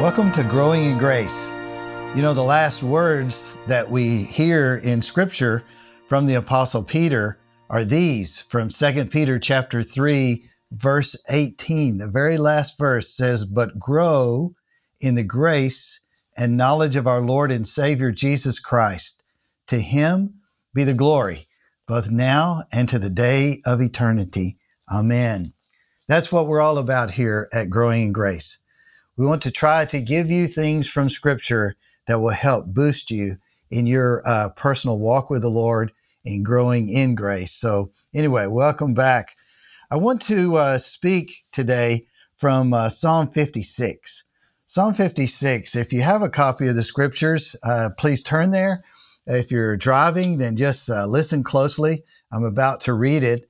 Welcome to Growing in Grace. You know, the last words that we hear in Scripture from the Apostle Peter are these from 2 Peter chapter 3, verse 18. The very last verse says, But grow in the grace and knowledge of our Lord and Savior Jesus Christ. To him be the glory, both now and to the day of eternity. Amen. That's what we're all about here at Growing in Grace. We want to try to give you things from Scripture that will help boost you in your uh, personal walk with the Lord and growing in grace. So, anyway, welcome back. I want to uh, speak today from uh, Psalm 56. Psalm 56, if you have a copy of the scriptures, uh, please turn there. If you're driving, then just uh, listen closely. I'm about to read it.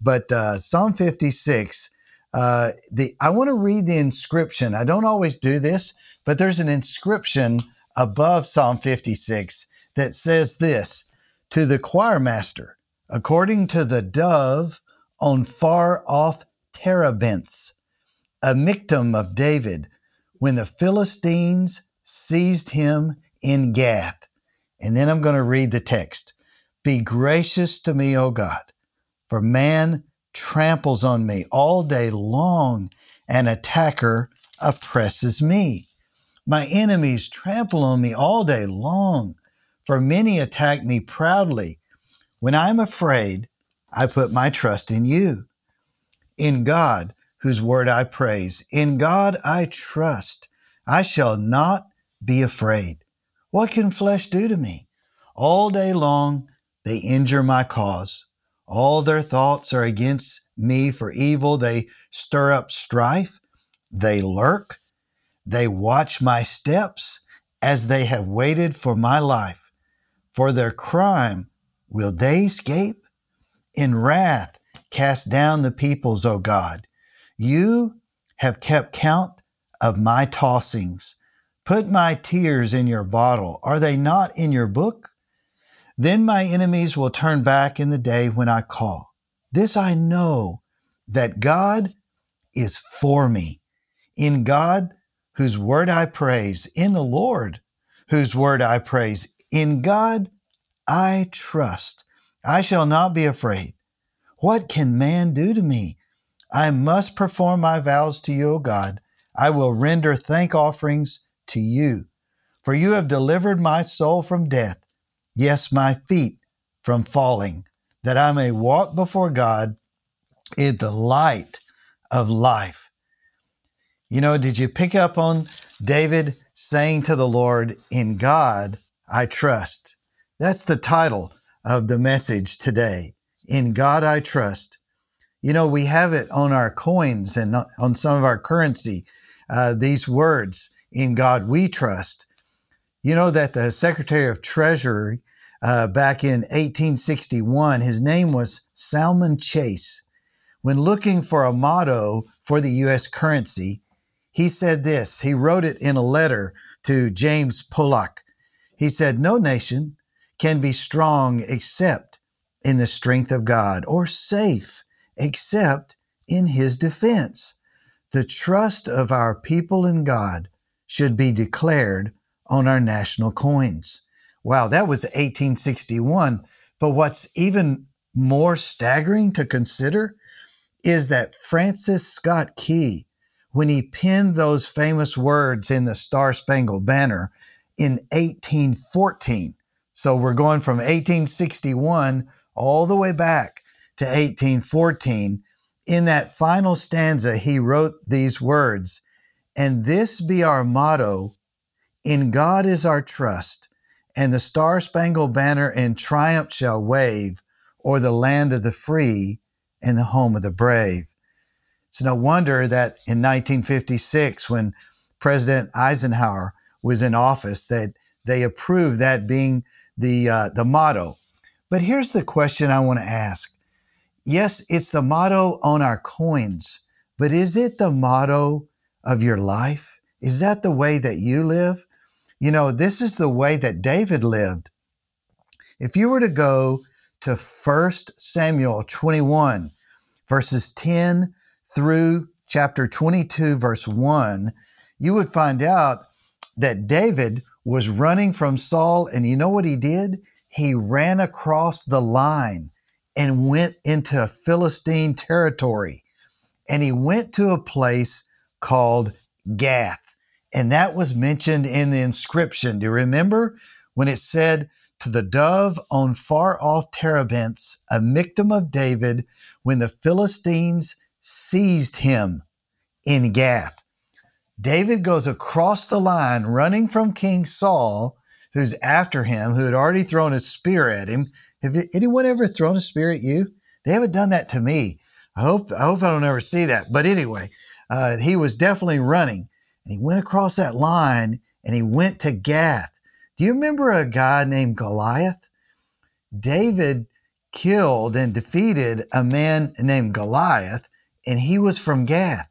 But uh, Psalm 56 uh, the I want to read the inscription. I don't always do this, but there's an inscription above Psalm 56 that says this to the choir master, according to the dove on far off terebinths, a Michtam of David, when the Philistines seized him in Gath. And then I'm going to read the text. Be gracious to me, O God, for man tramples on me all day long. An attacker oppresses me. My enemies trample on me all day long, for many attack me proudly. When I am afraid, I put my trust in you. In God, whose word I praise, in God I trust. I shall not be afraid. What can flesh do to me? All day long they injure my cause. All their thoughts are against me for evil. They stir up strife. They lurk. They watch my steps as they have waited for my life. For their crime, will they escape? In wrath, cast down the peoples, O God. You have kept count of my tossings. Put my tears in your bottle. Are they not in your book? Then my enemies will turn back in the day when I call. This I know that God is for me. In God, whose word I praise, in the Lord, whose word I praise, in God I trust. I shall not be afraid. What can man do to me? I must perform my vows to you, O God. I will render thank offerings to you. For you have delivered my soul from death yes, my feet from falling, that I may walk before God in the light of life. You know, did you pick up on David saying to the Lord, In God I trust? That's the title of the message today. In God I trust. You know, we have it on our coins and on some of our currency, uh, these words, In God we trust. You know that the Secretary of Treasury uh, back in 1861, his name was Salmon Chase. When looking for a motto for the U.S. currency, he said this. He wrote it in a letter to James Pollock. He said, No nation can be strong except in the strength of God, or safe except in his defense. The trust of our people in God should be declared on our national coins. Wow, that was 1861. But what's even more staggering to consider is that Francis Scott Key, when he penned those famous words in the Star Spangled Banner in 1814, so we're going from 1861 all the way back to 1814. In that final stanza, he wrote these words, and this be our motto in God is our trust, and the Star Spangled Banner in triumph shall wave o'er the land of the free and the home of the brave. It's no wonder that in 1956, when President Eisenhower was in office, that they approved that being the uh, the motto. But here's the question I want to ask. Yes, it's the motto on our coins, but is it the motto of your life? Is that the way that you live? You know, this is the way that David lived. If you were to go to 1 Samuel 21, verses 10 through chapter 22, verse 1, you would find out that David was running from Saul. And you know what he did? He ran across the line and went into Philistine territory. And he went to a place called Gath. And that was mentioned in the inscription. Do you remember when it said, To the dove on far off terebinths, a Michtam of David, when the Philistines seized him in Gath? David goes across the line running from King Saul, who's after him, who had already thrown a spear at him. Have anyone ever thrown a spear at you? They haven't done that to me. I hope I hope I don't ever see that. But anyway, uh, he was definitely running, and he went across that line, and he went to Gath. Do you remember a guy named Goliath? David killed and defeated a man named Goliath, and he was from Gath.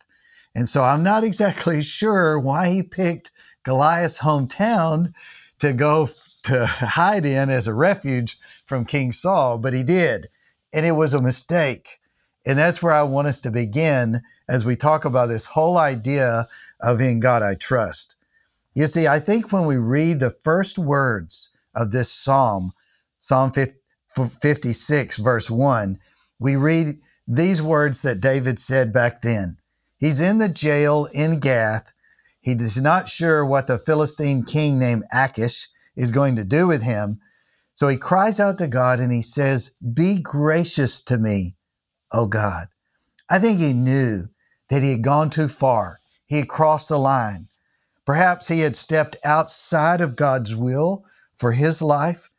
And so I'm not exactly sure why he picked Goliath's hometown to go to hide in as a refuge from King Saul, but he did. And it was a mistake. And that's where I want us to begin as we talk about this whole idea of in God I trust. You see, I think when we read the first words of this psalm, Psalm 56, verse 1, we read these words that David said back then He's in the jail in Gath. He is not sure what the Philistine king named Achish is going to do with him. So he cries out to God and he says, Be gracious to me, O God. I think he knew that he had gone too far. He had crossed the line. Perhaps he had stepped outside of God's will for his life.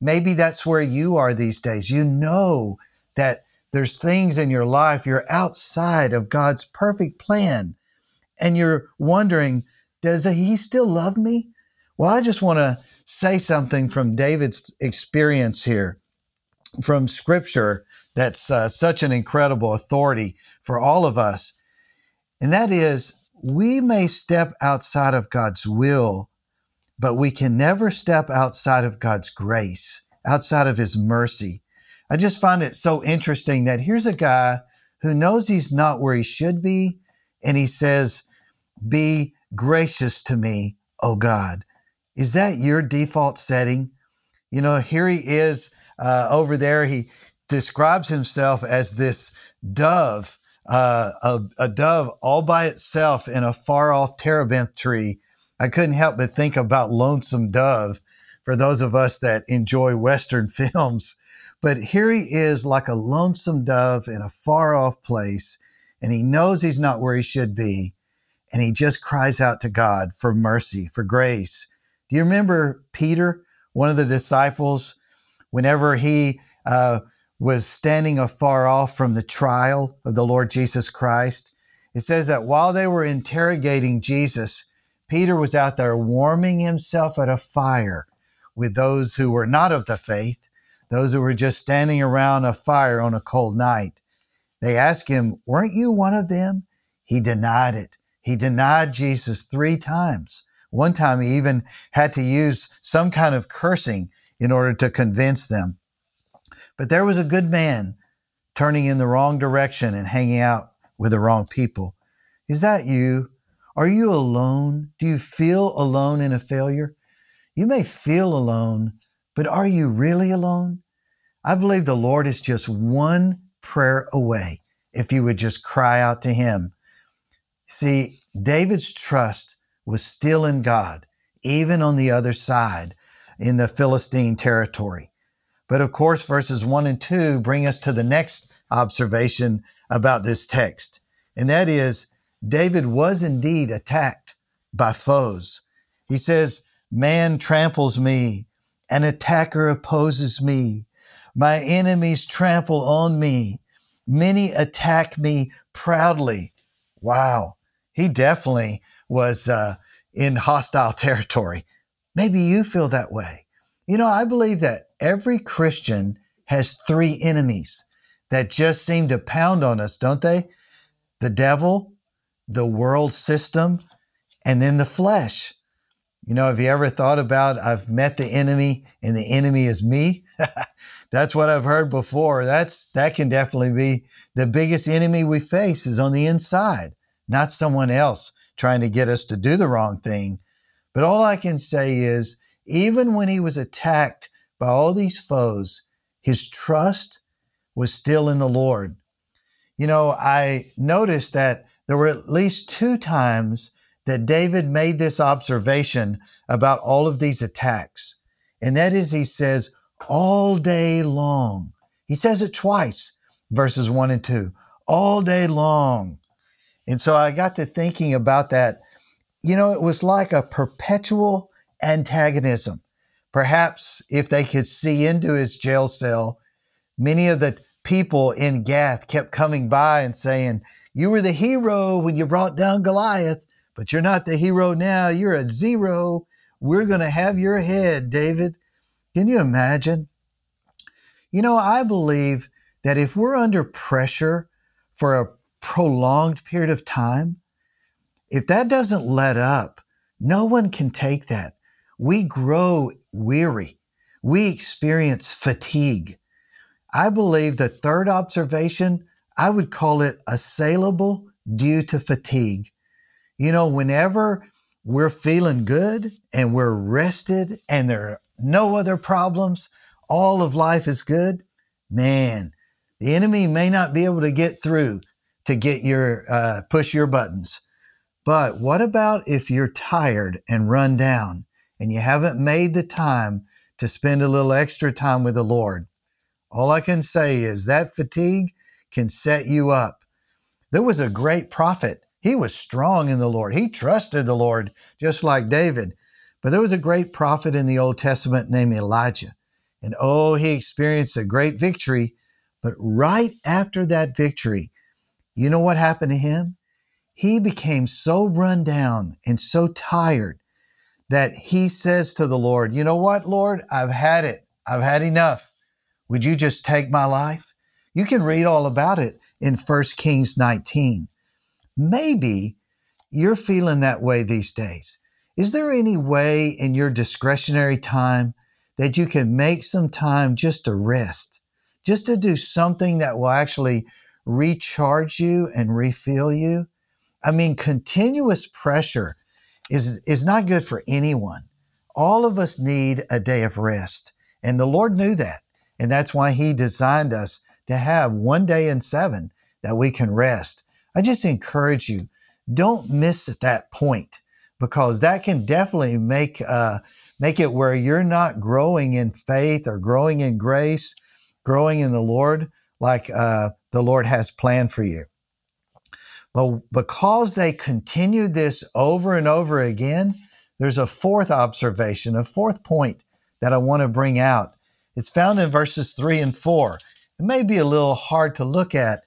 Maybe that's where you are these days. You know that there's things in your life you're outside of God's perfect plan and you're wondering, does he still love me? Well, I just want to say something from David's experience here from scripture that's uh, such an incredible authority for all of us. And that is, we may step outside of God's will, but we can never step outside of God's grace, outside of his mercy. I just find it so interesting that here's a guy who knows he's not where he should be, and he says, Be gracious to me, O God. Is that your default setting? You know, here he is uh, over there. He describes himself as this dove, uh, a, a dove all by itself in a far off terebinth tree. I couldn't help but think about Lonesome Dove for those of us that enjoy Western films. But here he is like a lonesome dove in a far off place, and he knows he's not where he should be. And he just cries out to God for mercy, for grace. Do you remember Peter, one of the disciples, whenever he uh, was standing afar off from the trial of the Lord Jesus Christ? It says that while they were interrogating Jesus, Peter was out there warming himself at a fire with those who were not of the faith those who were just standing around a fire on a cold night. They asked him, Weren't you one of them? He denied it. He denied Jesus three times. One time he even had to use some kind of cursing in order to convince them. But there was a good man turning in the wrong direction and hanging out with the wrong people. Is that you? Are you alone? Do you feel alone in a failure? You may feel alone, but are you really alone? I believe the Lord is just one prayer away if you would just cry out to Him. See, David's trust was still in God, even on the other side in the Philistine territory. But of course, verses one and two bring us to the next observation about this text. And that is, David was indeed attacked by foes. He says, Man tramples me, an attacker opposes me. My enemies trample on me. Many attack me proudly. Wow. He definitely was uh, in hostile territory. Maybe you feel that way. You know, I believe that every Christian has three enemies that just seem to pound on us, don't they? The devil, the world system, and then the flesh. You know, have you ever thought about I've met the enemy and the enemy is me? That's what I've heard before. That's that can definitely be the biggest enemy we face is on the inside, not someone else trying to get us to do the wrong thing. But all I can say is even when he was attacked by all these foes, his trust was still in the Lord. You know, I noticed that there were at least two times that David made this observation about all of these attacks. And that is, he says, all day long. He says it twice, verses one and two, all day long. And so I got to thinking about that. You know, it was like a perpetual antagonism. Perhaps if they could see into his jail cell, many of the people in Gath kept coming by and saying, You were the hero when you brought down Goliath but you're not the hero now. You're a zero. We're going to have your head, David. Can you imagine? You know, I believe that if we're under pressure for a prolonged period of time, if that doesn't let up, no one can take that. We grow weary. We experience fatigue. I believe the third observation, I would call it assailable due to fatigue. You know, whenever we're feeling good and we're rested and there are no other problems, all of life is good, man, the enemy may not be able to get through to get your, uh, push your buttons. But what about if you're tired and run down and you haven't made the time to spend a little extra time with the Lord? All I can say is that fatigue can set you up. There was a great prophet he was strong in the Lord. He trusted the Lord, just like David. But there was a great prophet in the Old Testament named Elijah. And oh, he experienced a great victory. But right after that victory, you know what happened to him? He became so run down and so tired that he says to the Lord, You know what, Lord? I've had it. I've had enough. Would you just take my life? You can read all about it in 1 Kings 19. Maybe you're feeling that way these days. Is there any way in your discretionary time that you can make some time just to rest, just to do something that will actually recharge you and refill you? I mean, continuous pressure is, is not good for anyone. All of us need a day of rest. And the Lord knew that. And that's why He designed us to have one day in seven that we can rest. I just encourage you, don't miss that point because that can definitely make uh, make it where you're not growing in faith or growing in grace, growing in the Lord like uh, the Lord has planned for you. But because they continued this over and over again, there's a fourth observation, a fourth point that I want to bring out. It's found in verses three and four. It may be a little hard to look at,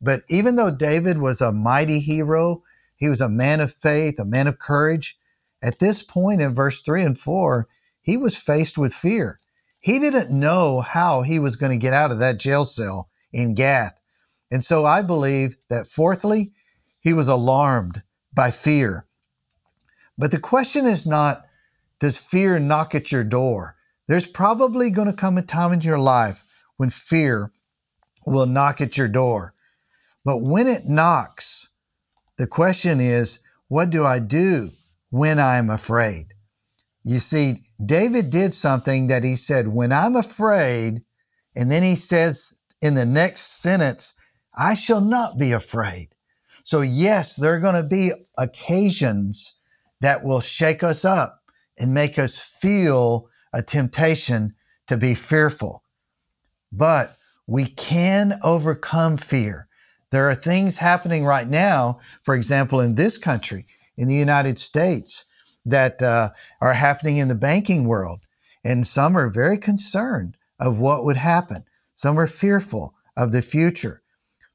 but even though David was a mighty hero, he was a man of faith, a man of courage, at this point in verse 3 and 4, he was faced with fear. He didn't know how he was going to get out of that jail cell in Gath. And so I believe that fourthly, he was alarmed by fear. But the question is not, does fear knock at your door? There's probably going to come a time in your life when fear will knock at your door. But when it knocks, the question is, what do I do when I'm afraid? You see, David did something that he said, when I'm afraid, and then he says in the next sentence, I shall not be afraid. So, yes, there are going to be occasions that will shake us up and make us feel a temptation to be fearful. But we can overcome fear there are things happening right now, for example, in this country, in the United States, that uh, are happening in the banking world. And some are very concerned of what would happen. Some are fearful of the future.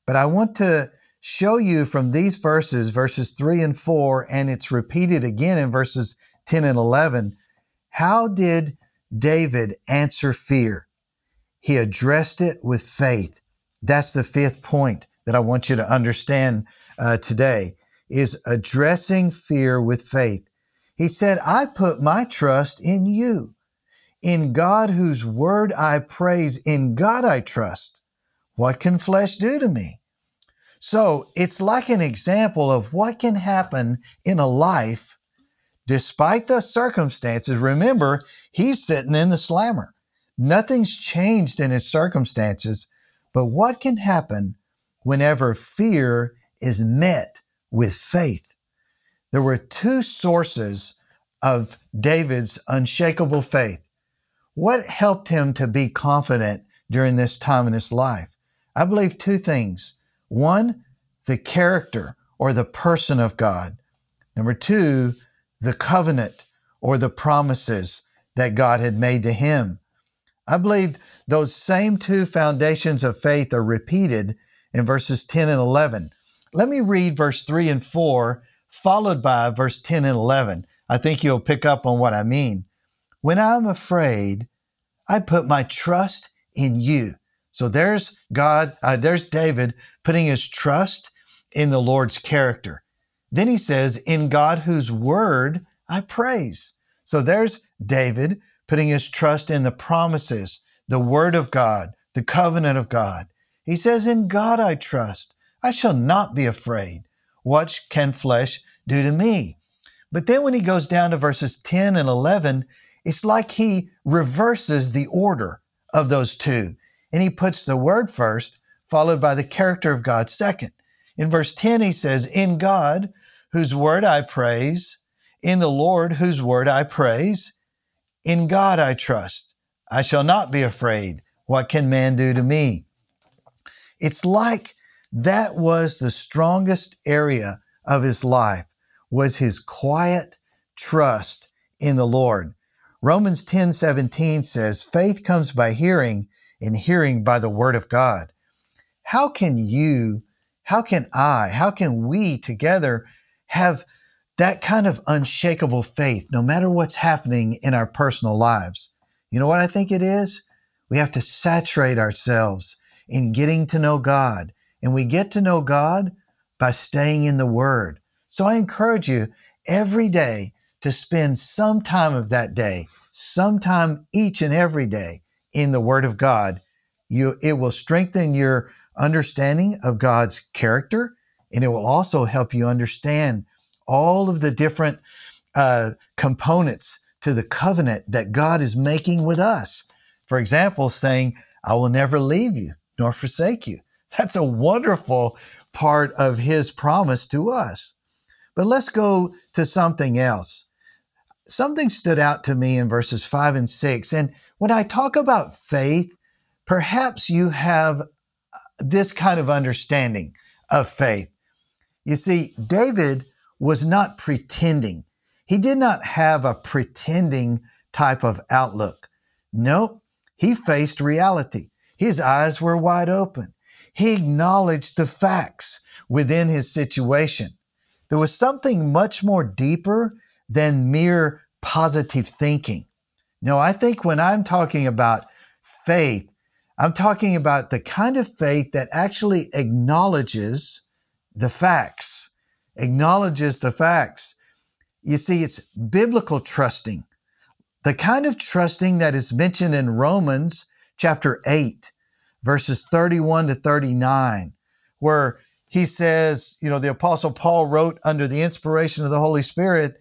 But I want to show you from these verses, verses 3 and 4, and it's repeated again in verses 10 and 11, how did David answer fear? He addressed it with faith. That's the fifth point that I want you to understand uh, today is addressing fear with faith. He said, I put my trust in you. In God, whose word I praise, in God I trust. What can flesh do to me? So it's like an example of what can happen in a life despite the circumstances. Remember, he's sitting in the slammer. Nothing's changed in his circumstances, but what can happen whenever fear is met with faith? There were two sources of David's unshakable faith. What helped him to be confident during this time in his life? I believe two things. One, the character or the person of God. Number two, the covenant or the promises that God had made to him. I believe those same two foundations of faith are repeated in verses 10 and 11. Let me read verse 3 and 4, followed by verse 10 and 11. I think you'll pick up on what I mean. When I'm afraid, I put my trust in you. So there's God, uh, there's David putting his trust in the Lord's character. Then he says, In God whose word I praise. So there's David putting his trust in the promises, the word of God, the covenant of God. He says, In God I trust. I shall not be afraid. What can flesh do to me? But then when he goes down to verses 10 and 11, it's like he reverses the order of those two. And he puts the word first, followed by the character of God second. In verse 10, he says, In God, whose word I praise, in the Lord, whose word I praise, in God I trust. I shall not be afraid. What can man do to me? It's like that was the strongest area of his life was his quiet trust in the Lord. Romans 10 17 says, faith comes by hearing and hearing by the word of God. How can you, how can I, how can we together have that kind of unshakable faith, no matter what's happening in our personal lives. You know what I think it is? We have to saturate ourselves in getting to know God. And we get to know God by staying in the Word. So I encourage you every day to spend some time of that day, sometime each and every day in the Word of God. You, it will strengthen your understanding of God's character and it will also help you understand all of the different uh, components to the covenant that God is making with us. For example, saying, I will never leave you nor forsake you. That's a wonderful part of his promise to us. But let's go to something else. Something stood out to me in verses five and six. And when I talk about faith, perhaps you have uh, this kind of understanding of faith. You see, David was not pretending. He did not have a pretending type of outlook. No, he faced reality. His eyes were wide open. He acknowledged the facts within his situation. There was something much more deeper than mere positive thinking. No, I think when I'm talking about faith, I'm talking about the kind of faith that actually acknowledges the facts, acknowledges the facts. You see, it's biblical trusting, the kind of trusting that is mentioned in Romans chapter 8, verses 31 to 39, where he says, you know, the Apostle Paul wrote under the inspiration of the Holy Spirit,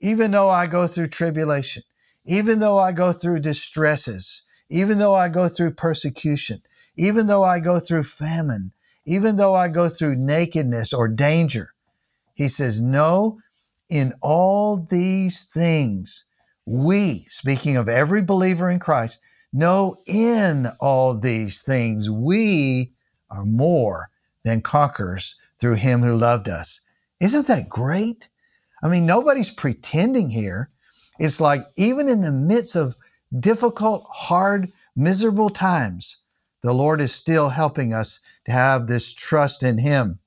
even though I go through tribulation, even though I go through distresses, even though I go through persecution, even though I go through famine, even though I go through nakedness or danger. He says, No, in all these things, we, speaking of every believer in Christ, know in all these things we are more than conquerors through him who loved us. Isn't that great? I mean, nobody's pretending here. It's like even in the midst of difficult, hard, miserable times, The Lord is still helping us to have this trust in Him.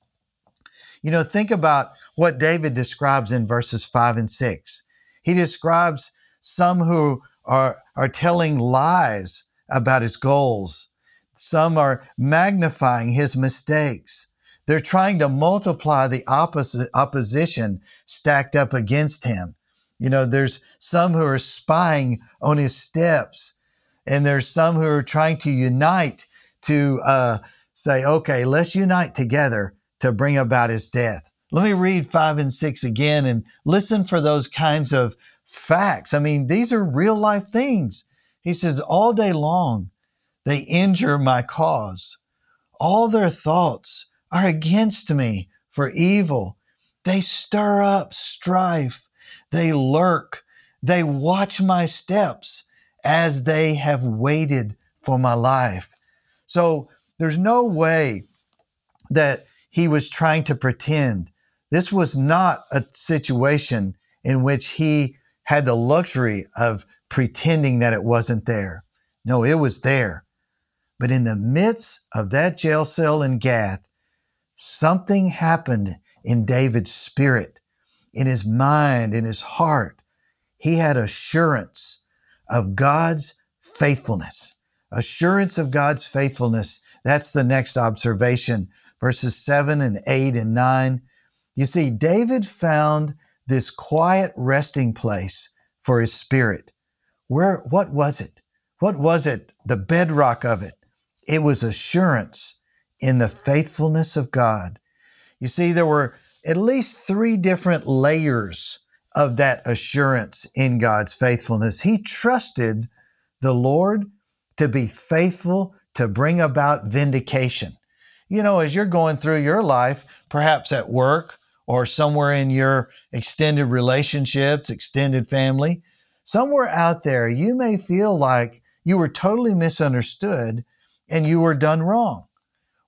You know, think about what David describes in verses five and six. He describes some who are, are telling lies about his goals. Some are magnifying his mistakes. They're trying to multiply the opposite opposition stacked up against him. You know, there's some who are spying on his steps, and there's some who are trying to unite to uh, say, okay, let's unite together to bring about his death. Let me read five and six again and listen for those kinds of facts. I mean, these are real life things. He says, all day long, they injure my cause. All their thoughts are against me for evil. They stir up strife. They lurk. They watch my steps as they have waited for my life. So there's no way that he was trying to pretend. This was not a situation in which he had the luxury of pretending that it wasn't there. No, it was there. But in the midst of that jail cell in Gath, something happened in David's spirit, in his mind, in his heart. He had assurance of God's faithfulness. Assurance of God's faithfulness. That's the next observation. Verses 7 and 8 and 9. You see, David found this quiet resting place for his spirit. Where, what was it? What was it? The bedrock of it. It was assurance in the faithfulness of God. You see, there were at least three different layers of that assurance in God's faithfulness. He trusted the Lord to be faithful to bring about vindication. You know, as you're going through your life, perhaps at work or somewhere in your extended relationships, extended family, somewhere out there, you may feel like you were totally misunderstood and you were done wrong.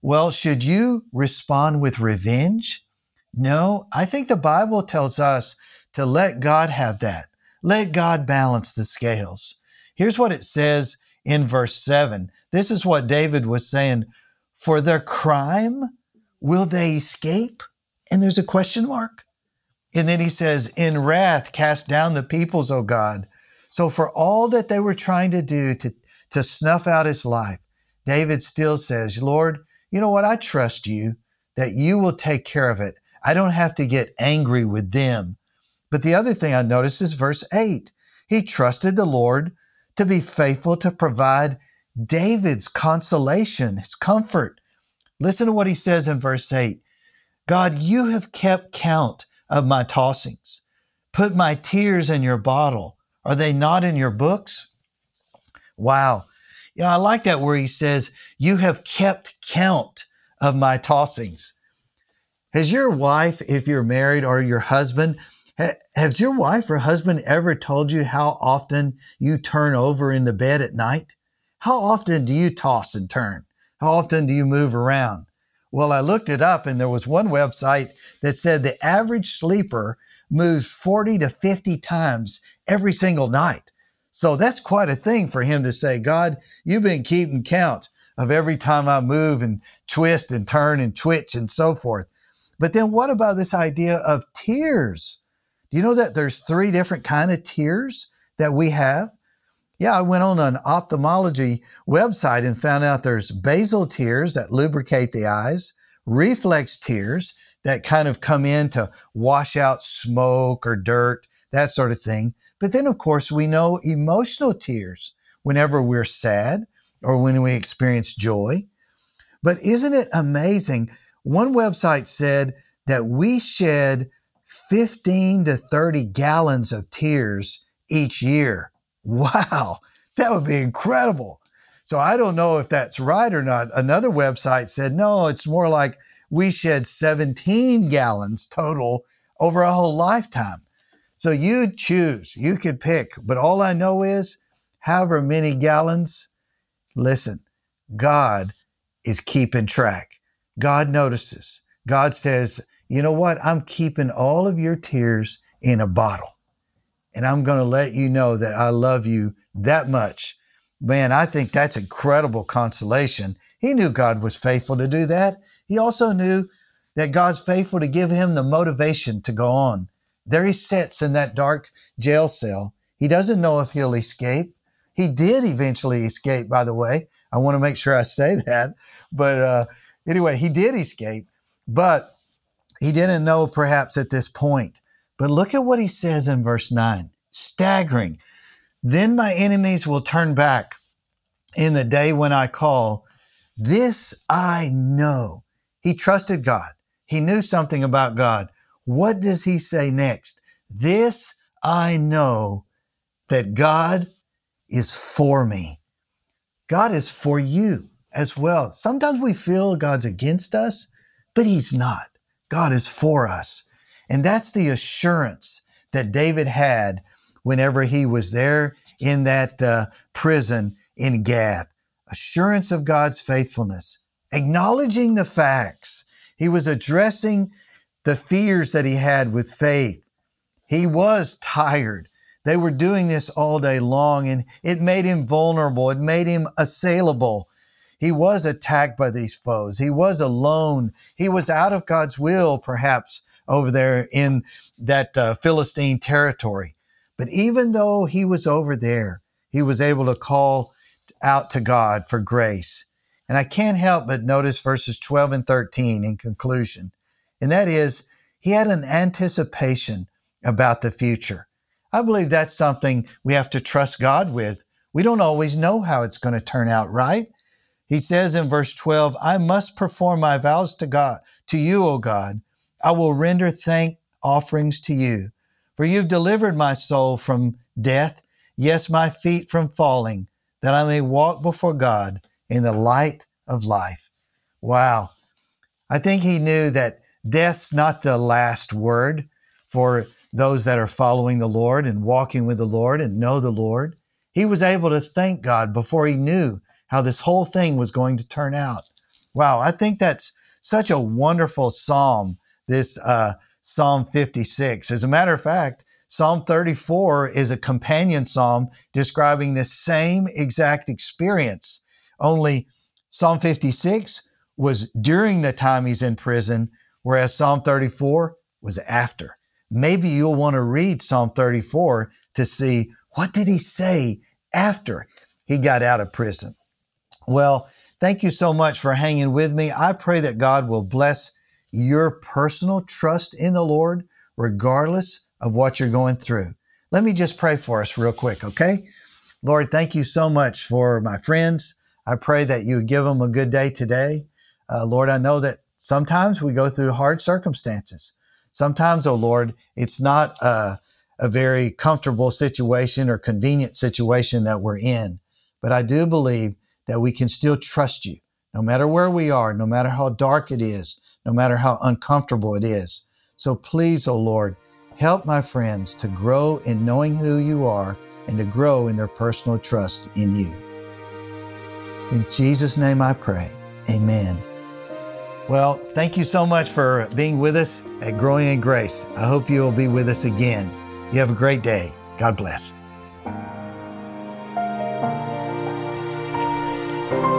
Well, should you respond with revenge? No, I think the Bible tells us to let God have that. Let God balance the scales. Here's what it says in verse 7. This is what David was saying For their crime, will they escape? And there's a question mark. And then he says, In wrath, cast down the peoples, O God. So for all that they were trying to do to, to snuff out his life, David still says, Lord, you know what? I trust you that you will take care of it. I don't have to get angry with them. But the other thing I notice is verse 8. He trusted the Lord to be faithful to provide David's consolation, his comfort. Listen to what he says in verse 8 God, you have kept count of my tossings. Put my tears in your bottle. Are they not in your books? Wow. Yeah, I like that where he says, You have kept count of my tossings. Has your wife, if you're married, or your husband, has your wife or husband ever told you how often you turn over in the bed at night? How often do you toss and turn? How often do you move around? Well, I looked it up and there was one website that said the average sleeper moves 40 to 50 times every single night. So that's quite a thing for him to say, God, you've been keeping count of every time I move and twist and turn and twitch and so forth. But then what about this idea of tears? Do you know that there's three different kind of tears that we have? Yeah, I went on an ophthalmology website and found out there's basal tears that lubricate the eyes, reflex tears that kind of come in to wash out smoke or dirt, that sort of thing. But then, of course, we know emotional tears whenever we're sad or when we experience joy. But isn't it amazing? One website said that we shed 15 to 30 gallons of tears each year. Wow, that would be incredible. So I don't know if that's right or not. Another website said, no, it's more like we shed 17 gallons total over a whole lifetime. So you choose, you could pick. But all I know is, however many gallons, listen, God is keeping track. God notices. God says, you know what? I'm keeping all of your tears in a bottle. And I'm going to let you know that I love you that much Man, I think that's incredible consolation. He knew God was faithful to do that. He also knew that God's faithful to give him the motivation to go on. There he sits in that dark jail cell. He doesn't know if he'll escape. He did eventually escape, by the way. I want to make sure I say that. But uh, anyway, he did escape, but he didn't know perhaps at this point. But look at what he says in verse 9 staggering. Then my enemies will turn back in the day when I call. This I know. He trusted God. He knew something about God. What does he say next? This I know that God is for me. God is for you as well. Sometimes we feel God's against us, but he's not. God is for us. And that's the assurance that David had whenever he was there in that uh, prison in Gath. Assurance of God's faithfulness, acknowledging the facts. He was addressing the fears that he had with faith. He was tired. They were doing this all day long and it made him vulnerable. It made him assailable. He was attacked by these foes. He was alone. He was out of God's will, perhaps, over there in that uh, Philistine territory. But even though he was over there, he was able to call out to God for grace. And I can't help but notice verses 12 and 13 in conclusion. And that is, he had an anticipation about the future. I believe that's something we have to trust God with. We don't always know how it's going to turn out, right? He says in verse 12, I must perform my vows to God, to you, O God. I will render thank offerings to you. For you've delivered my soul from death, yes, my feet from falling, that I may walk before God in the light of life. Wow. I think he knew that death's not the last word for those that are following the Lord and walking with the Lord and know the Lord. He was able to thank God before he knew how this whole thing was going to turn out. Wow, I think that's such a wonderful psalm, this uh, Psalm 56. As a matter of fact, Psalm 34 is a companion psalm describing the same exact experience, only Psalm 56 was during the time he's in prison, whereas Psalm 34 was after. Maybe you'll want to read Psalm 34 to see what did he say after he got out of prison. Well, thank you so much for hanging with me. I pray that God will bless your personal trust in the Lord, regardless of what you're going through. Let me just pray for us real quick, okay? Lord, thank you so much for my friends. I pray that you give them a good day today. Uh, Lord, I know that sometimes we go through hard circumstances. Sometimes, oh Lord, it's not a, a very comfortable situation or convenient situation that we're in. But I do believe that we can still trust you no matter where we are, no matter how dark it is, no matter how uncomfortable it is. So please, oh Lord, help my friends to grow in knowing who you are and to grow in their personal trust in you. In Jesus' name I pray. Amen. Well, thank you so much for being with us at Growing in Grace. I hope you will be with us again. You have a great day. God bless.